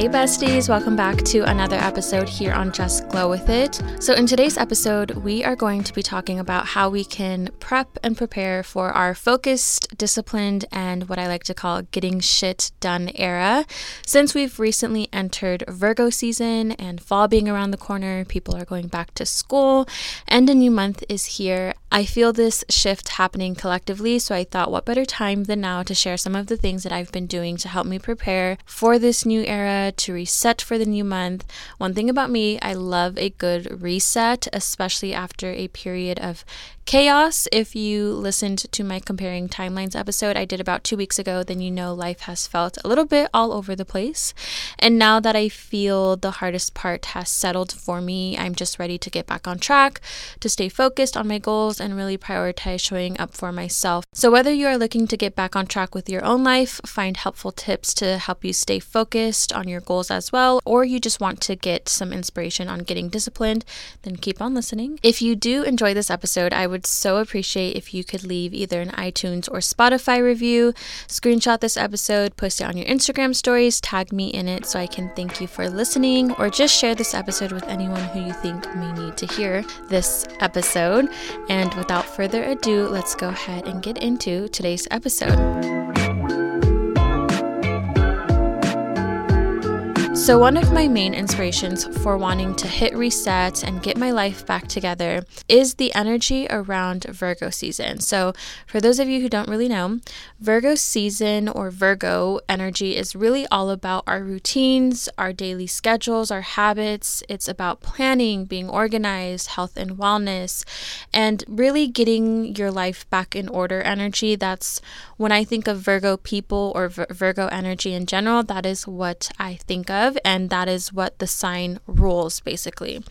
Hey, besties, welcome back to another episode here on Just Glow With It. So, in today's episode, we are going to be talking about how we can prep and prepare for our focused, disciplined, and what I like to call getting shit done era. Since we've recently entered Virgo season and fall being around the corner, people are going back to school, and a new month is here. I feel this shift happening collectively, so I thought, what better time than now to share some of the things that I've been doing to help me prepare for this new era, to reset for the new month. One thing about me, I love a good reset, especially after a period of chaos. If you listened to my comparing timelines episode I did about two weeks ago, then you know life has felt a little bit all over the place. And now that I feel the hardest part has settled for me, I'm just ready to get back on track, to stay focused on my goals, and really prioritize showing up for myself. So, whether you are looking to get back on track with your own life, find helpful tips to help you stay focused on your goals as well, or you just want to get some inspiration on getting disciplined, then keep on listening. If you do enjoy this episode, I would so appreciate if you could leave either an iTunes or Spotify review, screenshot this episode, post it on your Instagram stories, tag me in it so I can thank you for listening, or just share this episode with anyone who you think may need to hear this episode. And without further ado, let's go ahead and get into today's episode. So, one of my main inspirations for wanting to hit reset and get my life back together is the energy around Virgo season. So, for those of you who don't really know, Virgo season or Virgo energy is really all about our routines, our daily schedules, our habits. It's about planning, being organized, health and wellness, and really getting your life back in order energy. That's when I think of Virgo people or Virgo energy in general, that is what I think of and that is what the sign rules basically.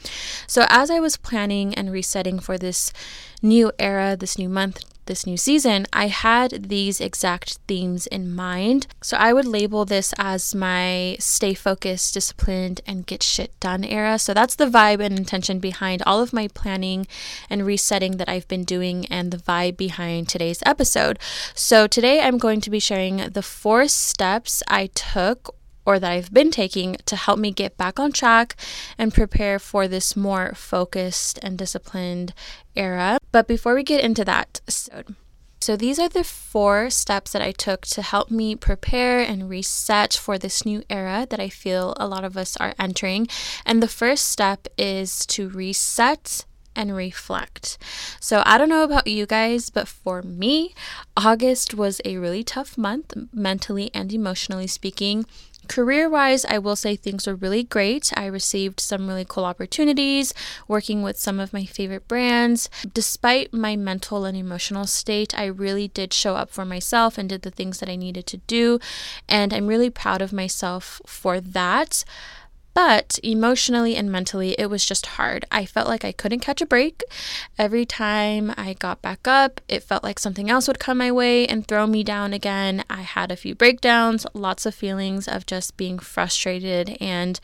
So, as I was planning and resetting for this new era, this new month, this new season, I had these exact themes in mind. So I would label this as my stay focused, disciplined, and get shit done era. So that's the vibe and intention behind all of my planning and resetting that I've been doing, and the vibe behind today's episode. So today I'm going to be sharing the four steps I took or that I've been taking to help me get back on track and prepare for this more focused and disciplined era. But before we get into that, so so, these are the four steps that I took to help me prepare and reset for this new era that I feel a lot of us are entering. And the first step is to reset and reflect. So, I don't know about you guys, but for me, August was a really tough month, mentally and emotionally speaking. Career wise, I will say things were really great. I received some really cool opportunities working with some of my favorite brands. Despite my mental and emotional state, I really did show up for myself and did the things that I needed to do. And I'm really proud of myself for that. But emotionally and mentally, it was just hard. I felt like I couldn't catch a break. Every time I got back up, it felt like something else would come my way and throw me down again. I had a few breakdowns, lots of feelings of just being frustrated. And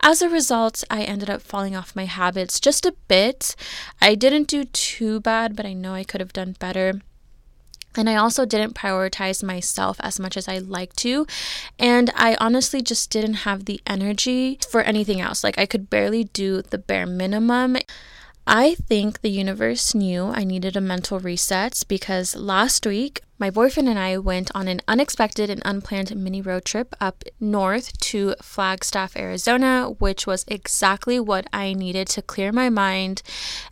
as a result, I ended up falling off my habits just a bit. I didn't do too bad, but I know I could have done better. And I also didn't prioritize myself as much as I like to. And I honestly just didn't have the energy for anything else. Like, I could barely do the bare minimum. I think the universe knew I needed a mental reset because last week my boyfriend and I went on an unexpected and unplanned mini road trip up north to Flagstaff, Arizona, which was exactly what I needed to clear my mind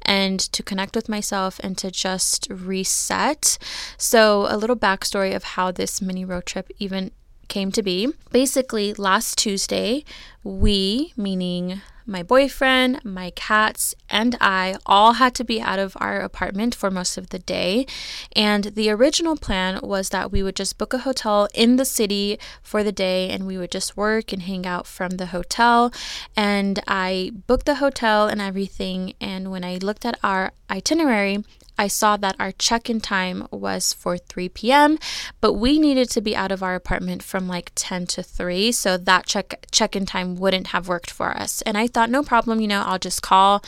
and to connect with myself and to just reset. So, a little backstory of how this mini road trip even came to be. Basically, last Tuesday, we, meaning my boyfriend, my cats, and I all had to be out of our apartment for most of the day. And the original plan was that we would just book a hotel in the city for the day and we would just work and hang out from the hotel. And I booked the hotel and everything. And when I looked at our itinerary, I saw that our check in time was for 3 p.m., but we needed to be out of our apartment from like 10 to 3, so that check check in time wouldn't have worked for us. And I thought, no problem, you know, I'll just call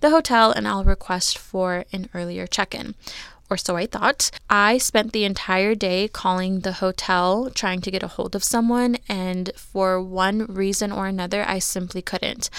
the hotel and I'll request for an earlier check in. Or so I thought. I spent the entire day calling the hotel trying to get a hold of someone, and for one reason or another, I simply couldn't.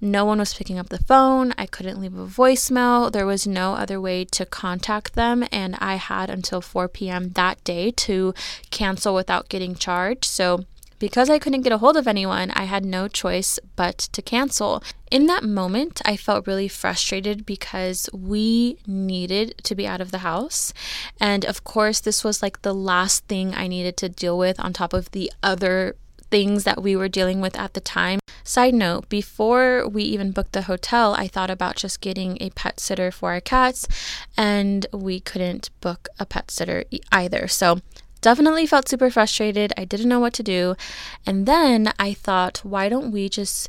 No one was picking up the phone. I couldn't leave a voicemail. There was no other way to contact them, and I had until 4 p.m. that day to cancel without getting charged. So because I couldn't get a hold of anyone, I had no choice but to cancel. In that moment, I felt really frustrated because we needed to be out of the house. And of course, this was like the last thing I needed to deal with on top of the other things that we were dealing with at the time. Side note, before we even booked the hotel, I thought about just getting a pet sitter for our cats, and we couldn't book a pet sitter either. So Definitely felt super frustrated. I didn't know what to do. And then I thought, why don't we just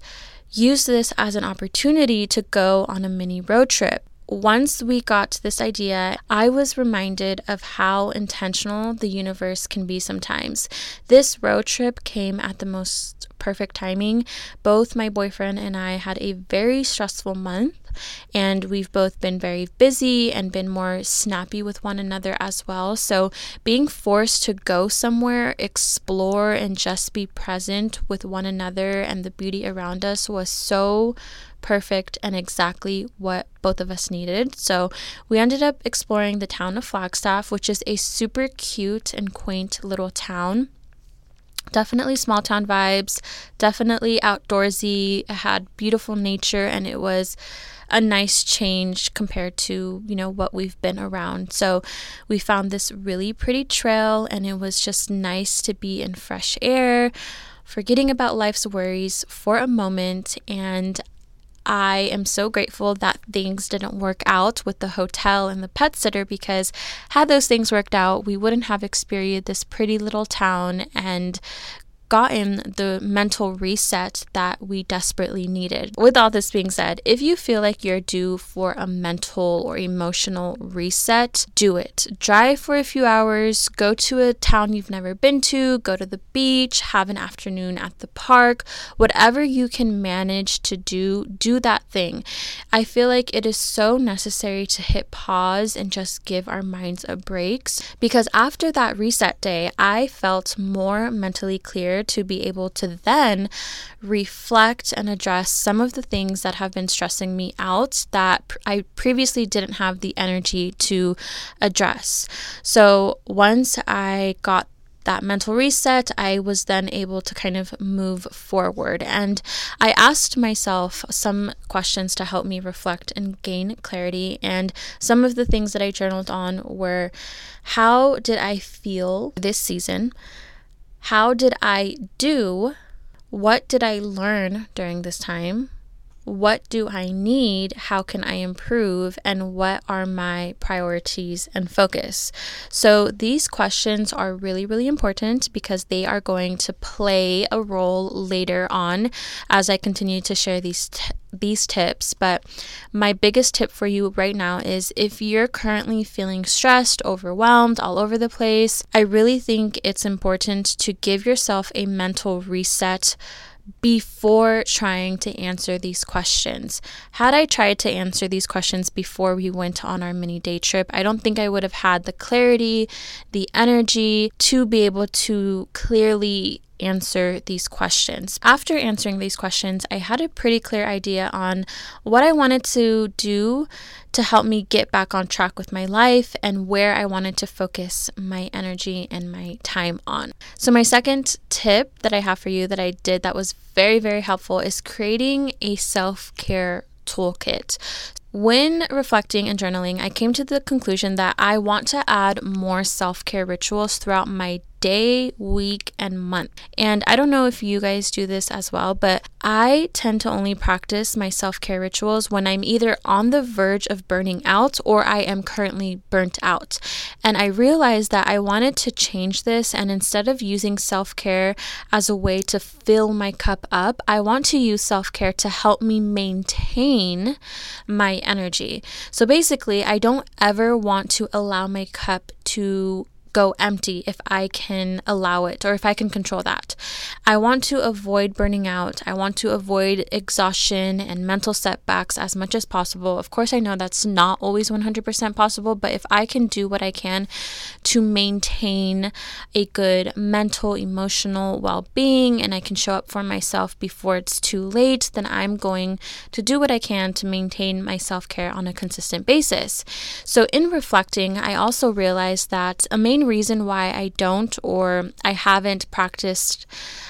use this as an opportunity to go on a mini road trip? once we got to this idea, I was reminded of how intentional the universe can be sometimes. This road trip came at the most perfect timing. Both my boyfriend and I had a very stressful month, and we've both been very busy and been more snappy with one another as well. So, being forced to go somewhere, explore, and just be present with one another and the beauty around us was so perfect and exactly what both of us needed. So we ended up exploring the town of Flagstaff, which is a super cute and quaint little town. Definitely small town vibes, definitely outdoorsy. It had beautiful nature and it was a nice change compared to, you know, what we've been around. So we found this really pretty trail and it was just nice to be in fresh air, forgetting about life's worries for a moment and I am so grateful that things didn't work out with the hotel and the pet sitter because had those things worked out, we wouldn't have experienced this pretty little town and gotten the mental reset that we desperately needed. With all this being said, if you feel like you're due for a mental or emotional reset, do it. Drive for a few hours, go to a town you've never been to, go to the beach, have an afternoon at the park, whatever you can manage to do, do that thing. I feel like it is so necessary to hit pause and just give our minds a break because after that reset day, I felt more mentally clear to be able to then reflect and address some of the things that have been stressing me out that I previously didn't have the energy to address. So once I got that mental reset, I was then able to kind of move forward. And I asked myself some questions to help me reflect and gain clarity. And some of the things that I journaled on were how did I feel this season? How did I do? What did I learn during this time? What do I need? How can I improve? And what are my priorities and focus? So, these questions are really, really important because they are going to play a role later on as I continue to share these t- these tips, but my biggest tip for you right now is if you're currently feeling stressed, overwhelmed, all over the place, I really think it's important to give yourself a mental reset before trying to answer these questions. Had I tried to answer these questions before we went on our mini day trip, I don't think I would have had the clarity, the energy to be able to clearly answer these questions. After answering these questions, I had a pretty clear idea on what I wanted to do to help me get back on track with my life and where I wanted to focus my energy and my time on. So, my second tip that I have for you that I did that was very, very helpful is creating a self care toolkit. When reflecting and journaling, I came to the conclusion that I want to add more self care rituals throughout my day, week, and month. And I don't know if you guys do this as well, but I tend to only practice my self care rituals when I'm either on the verge of burning out or I am currently burnt out. And I realized that I wanted to change this, and instead of using self care as a way to fill my cup up, I want to use self care to help me maintain my energy. So basically, I don't ever want to allow my cup to go empty if I can allow it or if I can control that. I want to avoid burning out. I want to avoid exhaustion and mental setbacks as much as possible. Of course, I know that's not always 100% possible, but if I can do what I can to maintain a good mental, emotional well being and I can show up for myself before it's too late, then I'm going to do what I can to maintain my self care on a consistent basis. So, in reflecting, I also realized that a main reason why I don't or I haven't practiced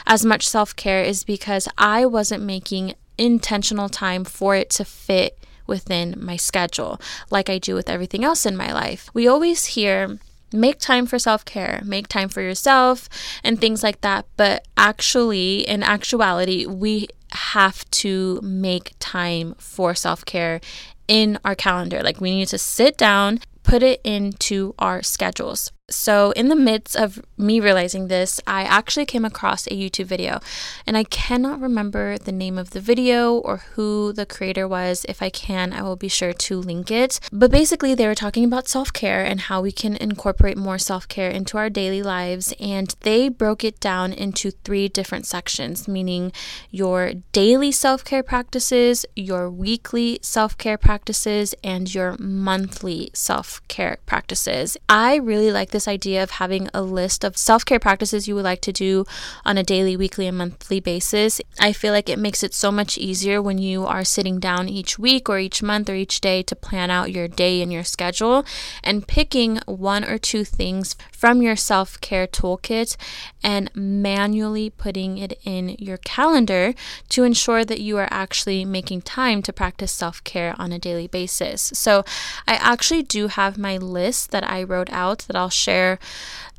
as much self care is because I wasn't making intentional time for it to fit within my schedule, like I do with everything else in my life. We always hear, make time for self care, make time for yourself, and things like that. But actually, in actuality, we have to make time for self care in our calendar. Like, we need to sit down, put it into our schedules. So, in the midst of me realizing this, I actually came across a YouTube video, and I cannot remember the name of the video or who the creator was. If I can, I will be sure to link it. But basically, they were talking about self care and how we can incorporate more self care into our daily lives, and they broke it down into three different sections meaning your daily self care practices, your weekly self care practices, and your monthly self care practices. I really like this idea of having a list of self care practices you would like to do on a daily, weekly, and monthly basis. I feel like it makes it so much easier when you are sitting down each week or each month or each day to plan out your day and your schedule and picking one or two things from your self care toolkit and manually putting it in your calendar to ensure that you are actually making time to practice self care on a daily basis. So, I actually do have my list that I wrote out that I'll share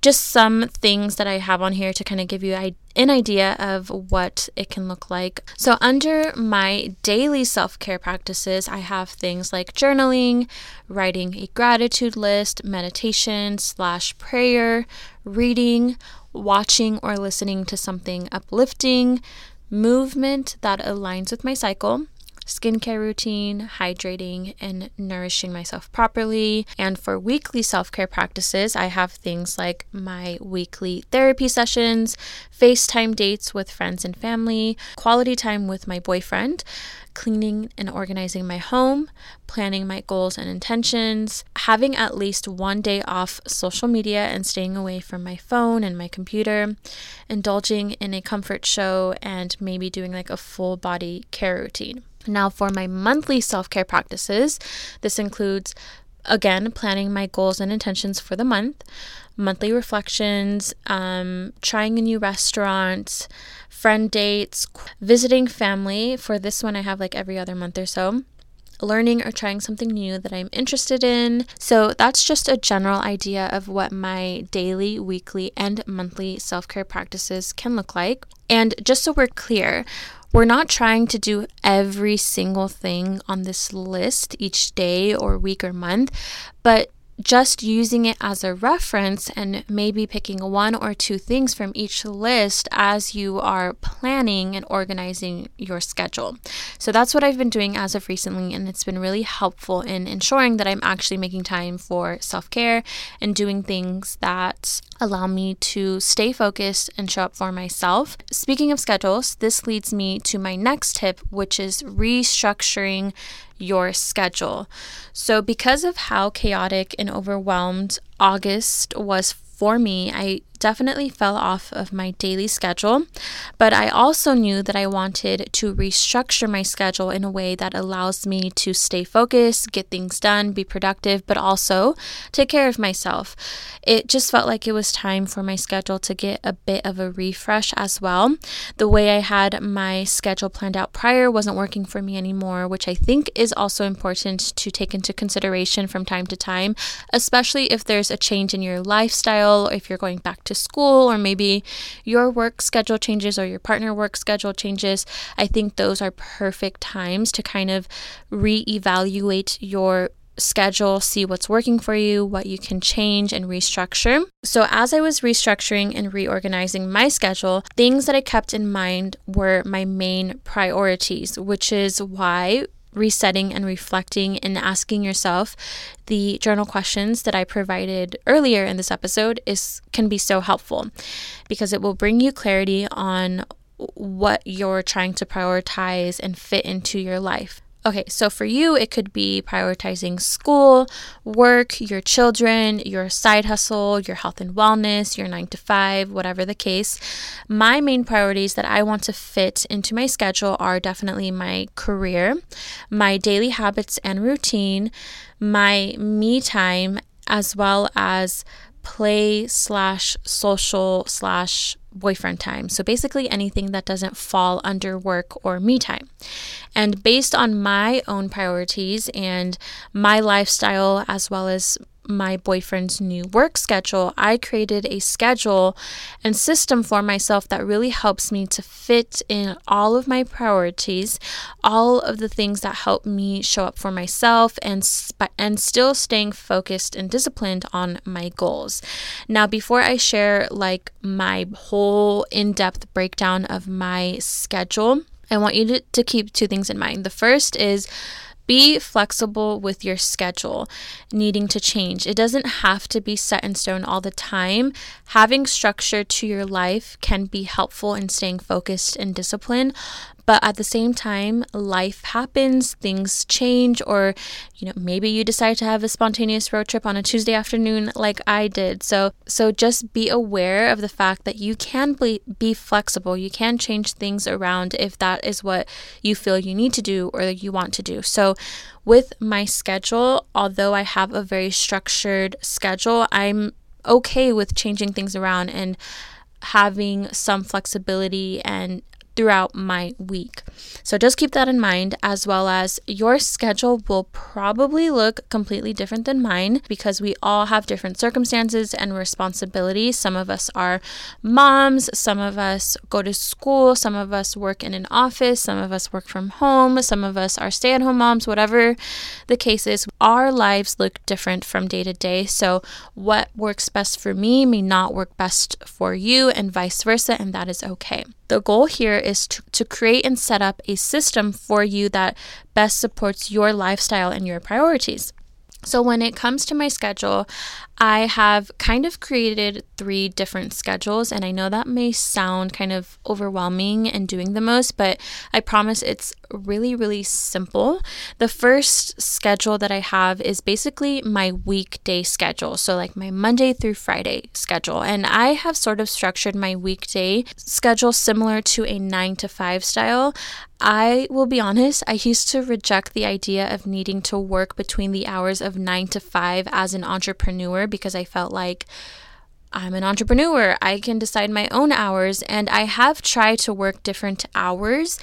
just some things that I have on here to kind of give you an idea of what it can look like. So, under my daily self care practices, I have things like journaling, writing a gratitude list, meditation slash prayer, reading, watching or listening to something uplifting, movement that aligns with my cycle skincare routine, hydrating, and nourishing myself properly. And for weekly self care practices, I have things like my weekly therapy sessions, FaceTime dates with friends and family, quality time with my boyfriend, cleaning and organizing my home, planning my goals and intentions, having at least one day off social media and staying away from my phone and my computer, indulging in a comfort show, and maybe doing like a full body care routine. Now, for my monthly self care practices, this includes again planning my goals and intentions for the month, monthly reflections, um, trying a new restaurant, friend dates, visiting family. For this one, I have like every other month or so. Learning or trying something new that I'm interested in. So, that's just a general idea of what my daily, weekly, and monthly self care practices can look like. And just so we're clear, we're not trying to do every single thing on this list each day or week or month, but just using it as a reference and maybe picking one or two things from each list as you are planning and organizing your schedule. So that's what I've been doing as of recently, and it's been really helpful in ensuring that I'm actually making time for self care and doing things that allow me to stay focused and show up for myself. Speaking of schedules, this leads me to my next tip, which is restructuring your schedule. So, because of how chaotic and overwhelmed August was for me, I definitely fell off of my daily schedule, but I also knew that I wanted to restructure my schedule in a way that allows me to stay focused, get things done, be productive, but also take care of myself. It just felt like it was time for my schedule to get a bit of a refresh as well. The way I had my schedule planned out prior wasn't working for me anymore, which I think is also important to take into consideration from time to time, especially if there's a change in your lifestyle, or if you're going back to school, or maybe your work schedule changes or your partner work schedule changes, I think those are perfect times to kind of reevaluate your schedule, see what's working for you, what you can change and restructure. So, as I was restructuring and reorganizing my schedule, things that I kept in mind were my main priorities, which is why resetting and reflecting and asking yourself the journal questions that I provided earlier in this episode is can be so helpful because it will bring you clarity on what you're trying to prioritize and fit into your life. Okay, so for you, it could be prioritizing school, work, your children, your side hustle, your health and wellness, your nine to five, whatever the case. My main priorities that I want to fit into my schedule are definitely my career, my daily habits and routine, my me time, as well as play slash social slash boyfriend time. So basically anything that doesn't fall under work or me time. And based on my own priorities and my lifestyle, as well as my boyfriend's new work schedule, I created a schedule and system for myself that really helps me to fit in all of my priorities, all of the things that help me show up for myself and sp- and still staying focused and disciplined on my goals. Now, before I share like my whole in-depth breakdown of my schedule, I want you to, to keep two things in mind. The first is be flexible with your schedule needing to change. It doesn't have to be set in stone all the time. Having structure to your life can be helpful in staying focused and disciplined, but at the same time, life happens, things change, or you know, maybe you decide to have a spontaneous road trip on a Tuesday afternoon like I did. So so just be aware of the fact that you can be, be flexible. You can change things around if that is what you feel you need to do or you want to do. So with my schedule, although I have a very structured schedule, I'm okay with changing things around and having some flexibility and throughout my week. So just keep that in mind, as well as your schedule will probably look completely different than mine because we all have different circumstances and responsibilities. Some of us are moms, some of us go to school, some of us work in an office, some of us work from home, some of us are stay at home moms, whatever the case is. Our lives look different from day to day. So, what works best for me may not work best for you, and vice versa, and that is okay. The goal here is to, to create and set up a system for you that best supports your lifestyle and your priorities. So, when it comes to my schedule, I have kind of created three different schedules, and I know that may sound kind of overwhelming and doing the most, but I promise it's really, really simple. The first schedule that I have is basically my weekday schedule, so like my Monday through Friday schedule, and I have sort of structured my weekday schedule similar to a nine to five style. I will be honest, I used to reject the idea of needing to work between the hours of nine to five as an entrepreneur because I felt like I'm an entrepreneur. I can decide my own hours, and I have tried to work different hours.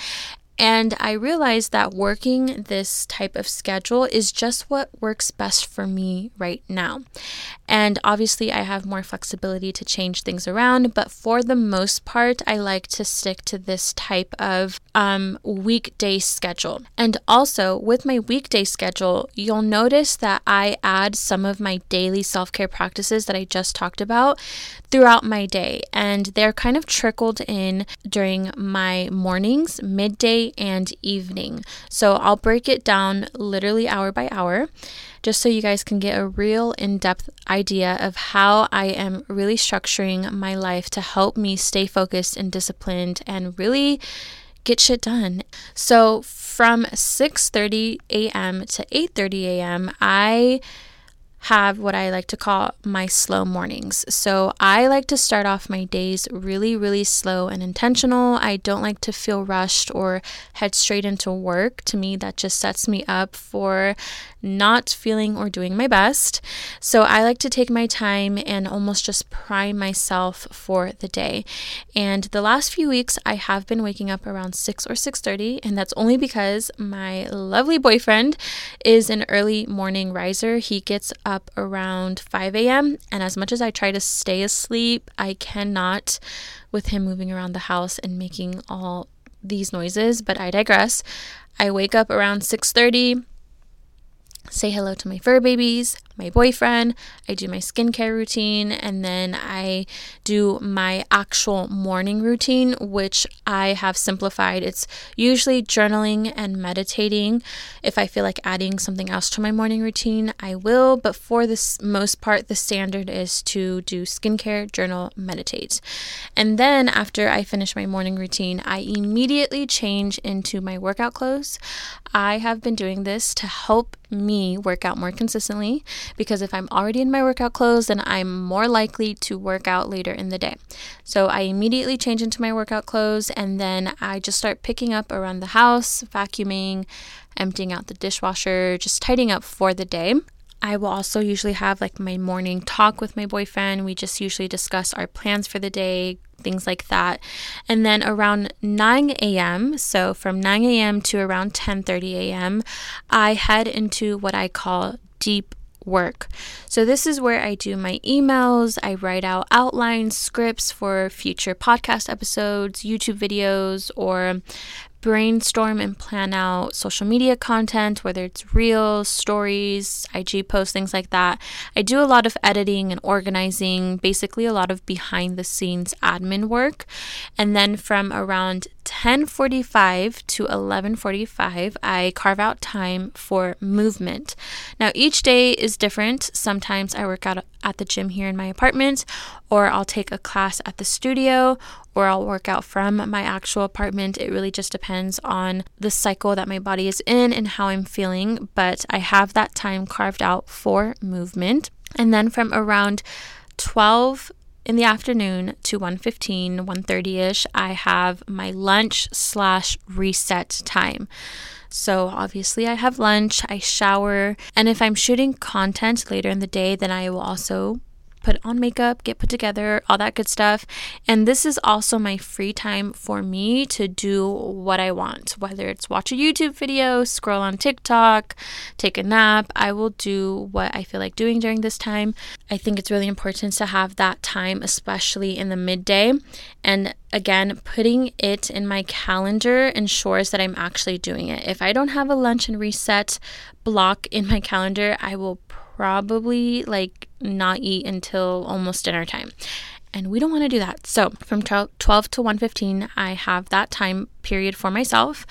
And I realized that working this type of schedule is just what works best for me right now. And obviously, I have more flexibility to change things around, but for the most part, I like to stick to this type of um, weekday schedule. And also, with my weekday schedule, you'll notice that I add some of my daily self care practices that I just talked about throughout my day. And they're kind of trickled in during my mornings, midday, and evening. So I'll break it down literally hour by hour just so you guys can get a real in depth idea of how I am really structuring my life to help me stay focused and disciplined and really get shit done. So from 6:30 a.m. to 8:30 a.m., I have what I like to call my slow mornings. So I like to start off my days really, really slow and intentional. I don't like to feel rushed or head straight into work. To me, that just sets me up for not feeling or doing my best. So I like to take my time and almost just prime myself for the day. And the last few weeks I have been waking up around 6 or 6:30 and that's only because my lovely boyfriend is an early morning riser. He gets up around 5 a.m. and as much as I try to stay asleep, I cannot with him moving around the house and making all these noises, but I digress. I wake up around 6:30 say hello to my fur babies, my boyfriend, I do my skincare routine, and then I do my actual morning routine, which I have simplified. It's usually journaling and meditating. If I feel like adding something else to my morning routine, I will, but for the most part, the standard is to do skincare, journal, meditate. And then after I finish my morning routine, I immediately change into my workout clothes. I have been doing this to help me work out more consistently because if I'm already in my workout clothes, then I'm more likely to work out later in the day. So I immediately change into my workout clothes and then I just start picking up around the house, vacuuming, emptying out the dishwasher, just tidying up for the day. I will also usually have like my morning talk with my boyfriend. We just usually discuss our plans for the day, things like that. And then around 9 a.m., so from 9 a.m. to around 10:30 a.m., I head into what I call deep work. So, this is where I do my emails, I write out outlines, scripts for future podcast episodes, YouTube videos, or brainstorm and plan out social media content, whether it's reels, stories, IG posts, things like that. I do a lot of editing and organizing, basically a lot of behind the scenes admin work. And then from around 10:45 to 11:45 I carve out time for movement. Now each day is different. Sometimes I work out at the gym here in my apartment or I'll take a class at the studio or I'll work out from my actual apartment. It really just depends on the cycle that my body is in and how I'm feeling, but I have that time carved out for movement. And then from around 12 in the afternoon to 1.15 1.30ish i have my lunch slash reset time so obviously i have lunch i shower and if i'm shooting content later in the day then i will also put on makeup, get put together, all that good stuff. And this is also my free time for me to do what I want, whether it's watch a YouTube video, scroll on TikTok, take a nap. I will do what I feel like doing during this time. I think it's really important to have that time, especially in the midday. And again, putting it in my calendar ensures that I'm actually doing it. If I don't have a lunch and reset block in my calendar, I will probably like not eat until almost dinner time and we don't want to do that. So from 12 to 1:15 I have that time period for myself.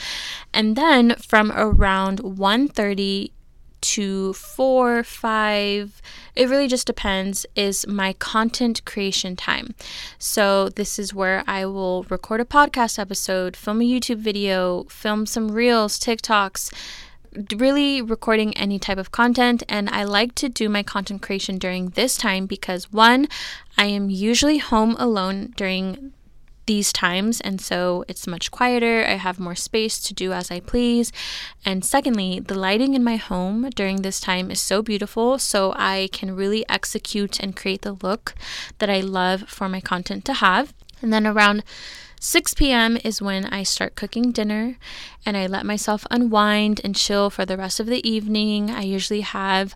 And then from around 1:30 to 4 5 it really just depends is my content creation time. So this is where I will record a podcast episode, film a YouTube video, film some reels, TikToks, really recording any type of content. And I like to do my content creation during this time because one, I am usually home alone during these times, and so it's much quieter. I have more space to do as I please. And secondly, the lighting in my home during this time is so beautiful, so I can really execute and create the look that I love for my content to have. And then around 6 p.m. is when I start cooking dinner and I let myself unwind and chill for the rest of the evening. I usually have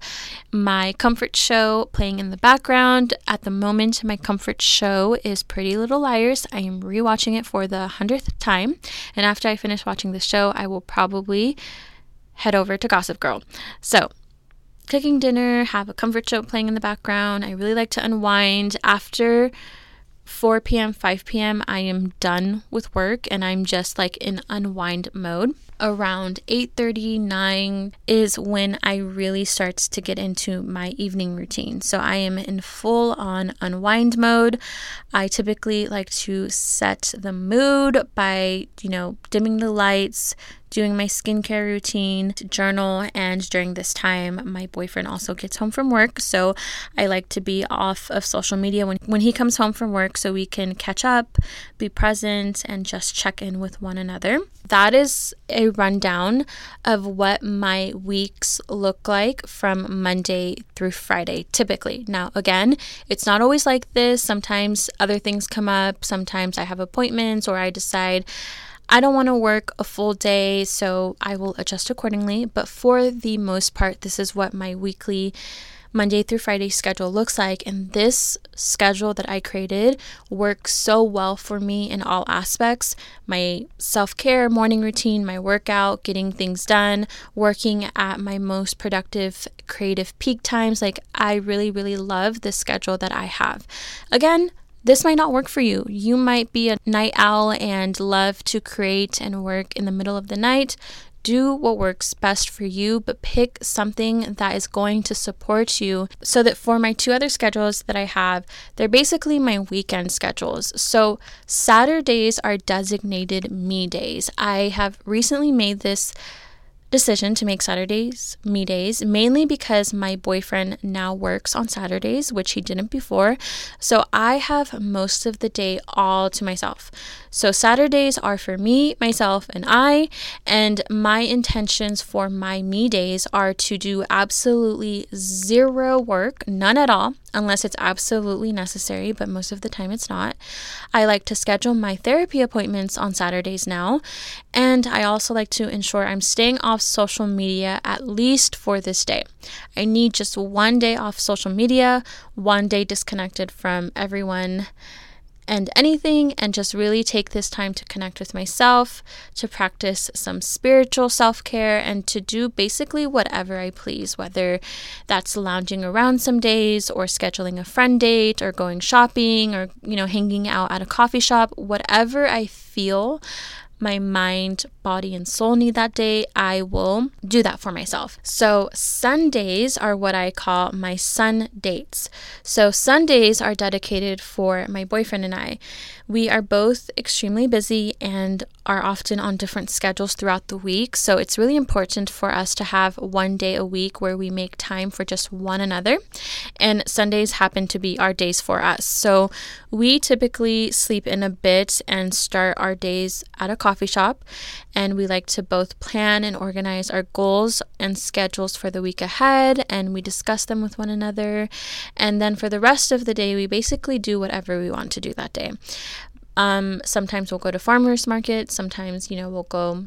my comfort show playing in the background. At the moment, my comfort show is Pretty Little Liars. I am rewatching it for the hundredth time. And after I finish watching the show, I will probably head over to Gossip Girl. So, cooking dinner, have a comfort show playing in the background. I really like to unwind after 4 p.m., 5 p.m., I am done with work and I'm just like in unwind mode. Around 8:30, 9 is when I really start to get into my evening routine. So I am in full on unwind mode. I typically like to set the mood by, you know, dimming the lights, doing my skincare routine, journal, and during this time, my boyfriend also gets home from work. So I like to be off of social media when, when he comes home from work so we can catch up, be present, and just check in with one another. That is a rundown of what my weeks look like from Monday through Friday, typically. Now, again, it's not always like this. Sometimes other things come up. Sometimes I have appointments or I decide I don't want to work a full day, so I will adjust accordingly. But for the most part, this is what my weekly Monday through Friday schedule looks like. And this schedule that I created works so well for me in all aspects my self care, morning routine, my workout, getting things done, working at my most productive creative peak times. Like, I really, really love the schedule that I have. Again, this might not work for you. You might be a night owl and love to create and work in the middle of the night. Do what works best for you, but pick something that is going to support you. So that for my two other schedules that I have, they're basically my weekend schedules. So Saturdays are designated me days. I have recently made this decision to make Saturdays me days, mainly because my boyfriend now works on Saturdays, which he didn't before. So I have most of the day all to myself. So Saturdays are for me, myself, and I. And my intentions for my me days are to do absolutely zero work, none at all, unless it's absolutely necessary, but most of the time it's not. I like to schedule my therapy appointments on Saturdays now. And I also like to ensure I'm staying off social media at least for this day. I need just one day off social media, one day disconnected from everyone and anything, and just really take this time to connect with myself, to practice some spiritual self care, and to do basically whatever I please, whether that's lounging around some days, or scheduling a friend date, or going shopping, or, you know, hanging out at a coffee shop, whatever I feel my mind, body, and soul need that day, I will do that for myself. So, Sundays are what I call my sun dates. So, Sundays are dedicated for my boyfriend and I. We are both extremely busy and are often on different schedules throughout the week. So, it's really important for us to have one day a week where we make time for just one another. And Sundays happen to be our days for us. So, we typically sleep in a bit and start our days at a coffee shop, and we like to both plan and organize our goals and schedules for the week ahead, and we discuss them with one another. And then for the rest of the day, we basically do whatever we want to do that day. Um, sometimes we'll go to farmers markets. Sometimes, you know, we'll go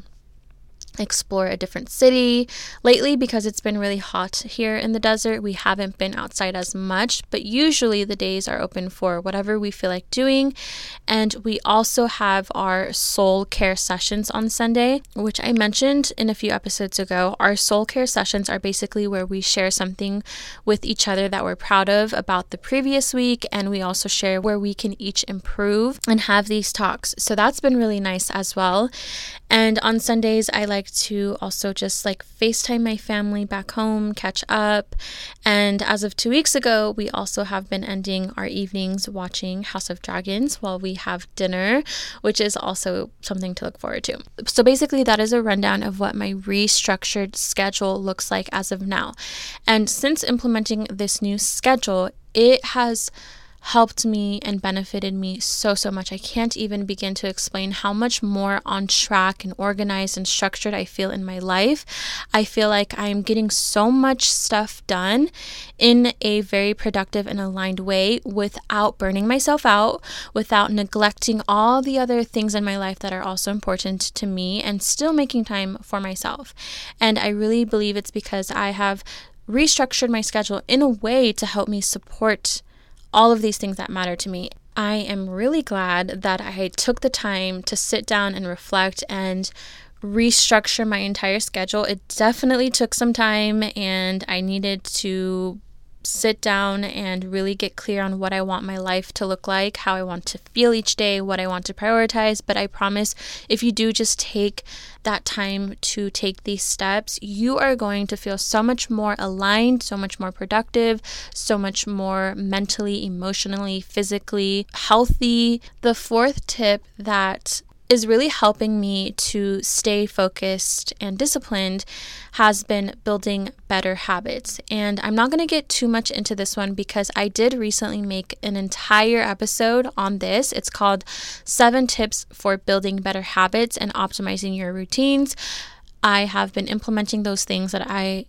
explore a different city. Lately, because it's been really hot here in the desert, we haven't been outside as much, but usually the days are open for whatever we feel like doing. And we also have our soul care sessions on Sunday, which I mentioned in a few episodes ago. Our soul care sessions are basically where we share something with each other that we're proud of about the previous week, and we also share where we can each improve and have these talks. So that's been really nice as well. And on Sundays, I like to also just like FaceTime my family back home, catch up. And as of two weeks ago, we also have been ending our evenings watching House of Dragons while we have dinner, which is also something to look forward to. So basically, that is a rundown of what my restructured schedule looks like as of now. And since implementing this new schedule, it has helped me and benefited me so, so much. I can't even begin to explain how much more on track and organized and structured I feel in my life. I feel like I'm getting so much stuff done in a very productive and aligned way without burning myself out, without neglecting all the other things in my life that are also important to me, and still making time for myself. And I really believe it's because I have restructured my schedule in a way to help me support all of these things that matter to me. I am really glad that I took the time to sit down and reflect and restructure my entire schedule. It definitely took some time and I needed to sit down and really get clear on what I want my life to look like, how I want to feel each day, what I want to prioritize. But I promise if you do just take that time to take these steps, you are going to feel so much more aligned, so much more productive, so much more mentally, emotionally, physically healthy. The fourth tip that is really helping me to stay focused and disciplined has been building better habits. And I'm not going to get too much into this one because I did recently make an entire episode on this. It's called Seven Tips for Building Better Habits and Optimizing Your Routines. I have been implementing those things that I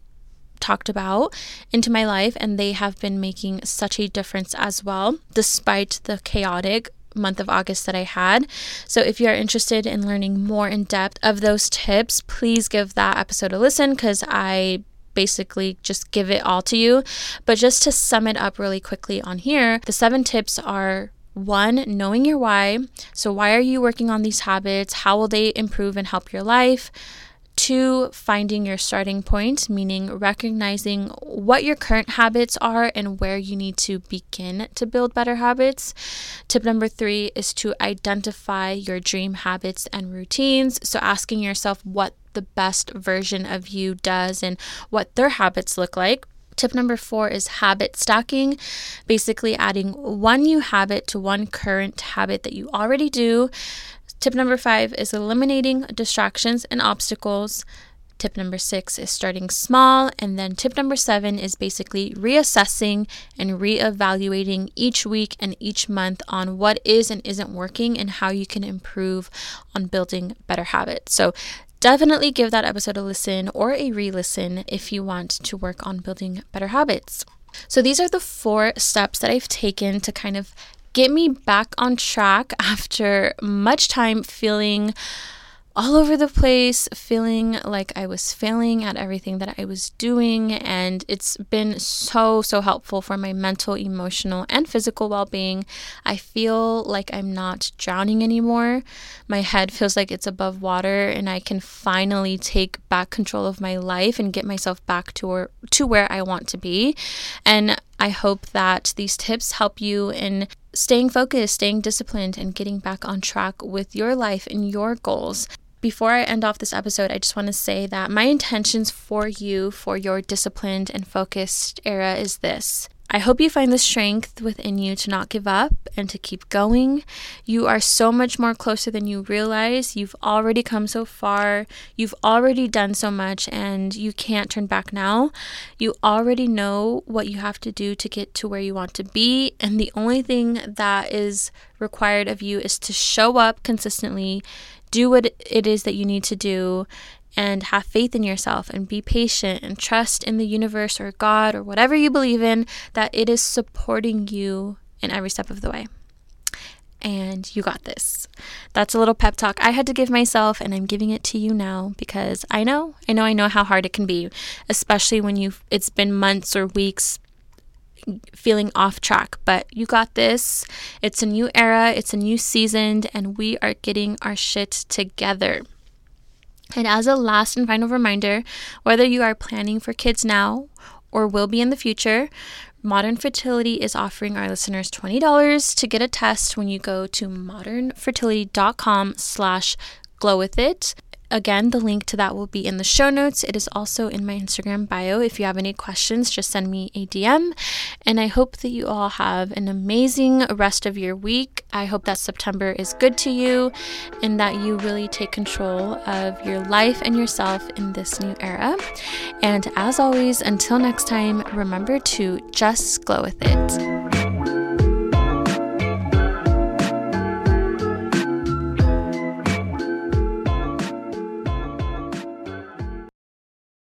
talked about into my life, and they have been making such a difference as well, despite the chaotic month of August that I had. So if you are interested in learning more in depth of those tips, please give that episode a listen because I basically just give it all to you. But just to sum it up really quickly on here, the seven tips are one, knowing your why. So, why are you working on these habits? How will they improve and help your life? Two, finding your starting point, meaning recognizing what your current habits are and where you need to begin to build better habits. Tip number three is to identify your dream habits and routines. So, asking yourself what the best version of you does and what their habits look like. Tip number four is habit stacking, basically adding one new habit to one current habit that you already do. Tip number five is eliminating distractions and obstacles. Tip number six is starting small. And then tip number seven is basically reassessing and reevaluating each week and each month on what is and isn't working and how you can improve on building better habits. So, definitely give that episode a listen or a re listen if you want to work on building better habits. So, these are the four steps that I've taken to kind of get me back on track after much time feeling all over the place, feeling like I was failing at everything that I was doing. And it's been so, so helpful for my mental, emotional, and physical well being. I feel like I'm not drowning anymore. My head feels like it's above water, and I can finally take back control of my life and get myself back to where, to where I want to be. And I hope that these tips help you in staying focused, staying disciplined, and getting back on track with your life and your goals. Before I end off this episode, I just want to say that my intentions for you for your disciplined and focused era is this I hope you find the strength within you to not give up and to keep going. You are so much more closer than you realize. You've already come so far. You've already done so much, and you can't turn back now. You already know what you have to do to get to where you want to be. And the only thing that is required of you is to show up consistently, do what it is that you need to do, and have faith in yourself and be patient and trust in the universe or God or whatever you believe in that it is supporting you in every step of the way. And you got this. That's a little pep talk I had to give myself, and I'm giving it to you now because I know, I know, I know how hard it can be, especially when you've it's been months or weeks feeling off track, but you got this. It's a new era, it's a new season, and we are getting our shit together. And as a last and final reminder, whether you are planning for kids now or will be in the future, Modern Fertility is offering our listeners $20 to get a test when you go to modernfertility.com slash glow with it. Again, the link to that will be in the show notes. It is also in my Instagram bio. If you have any questions, just send me a DM. And I hope that you all have an amazing rest of your week. I hope that September is good to you and that you really take control of your life and yourself in this new era. And as always, until next time, remember to just glow with it.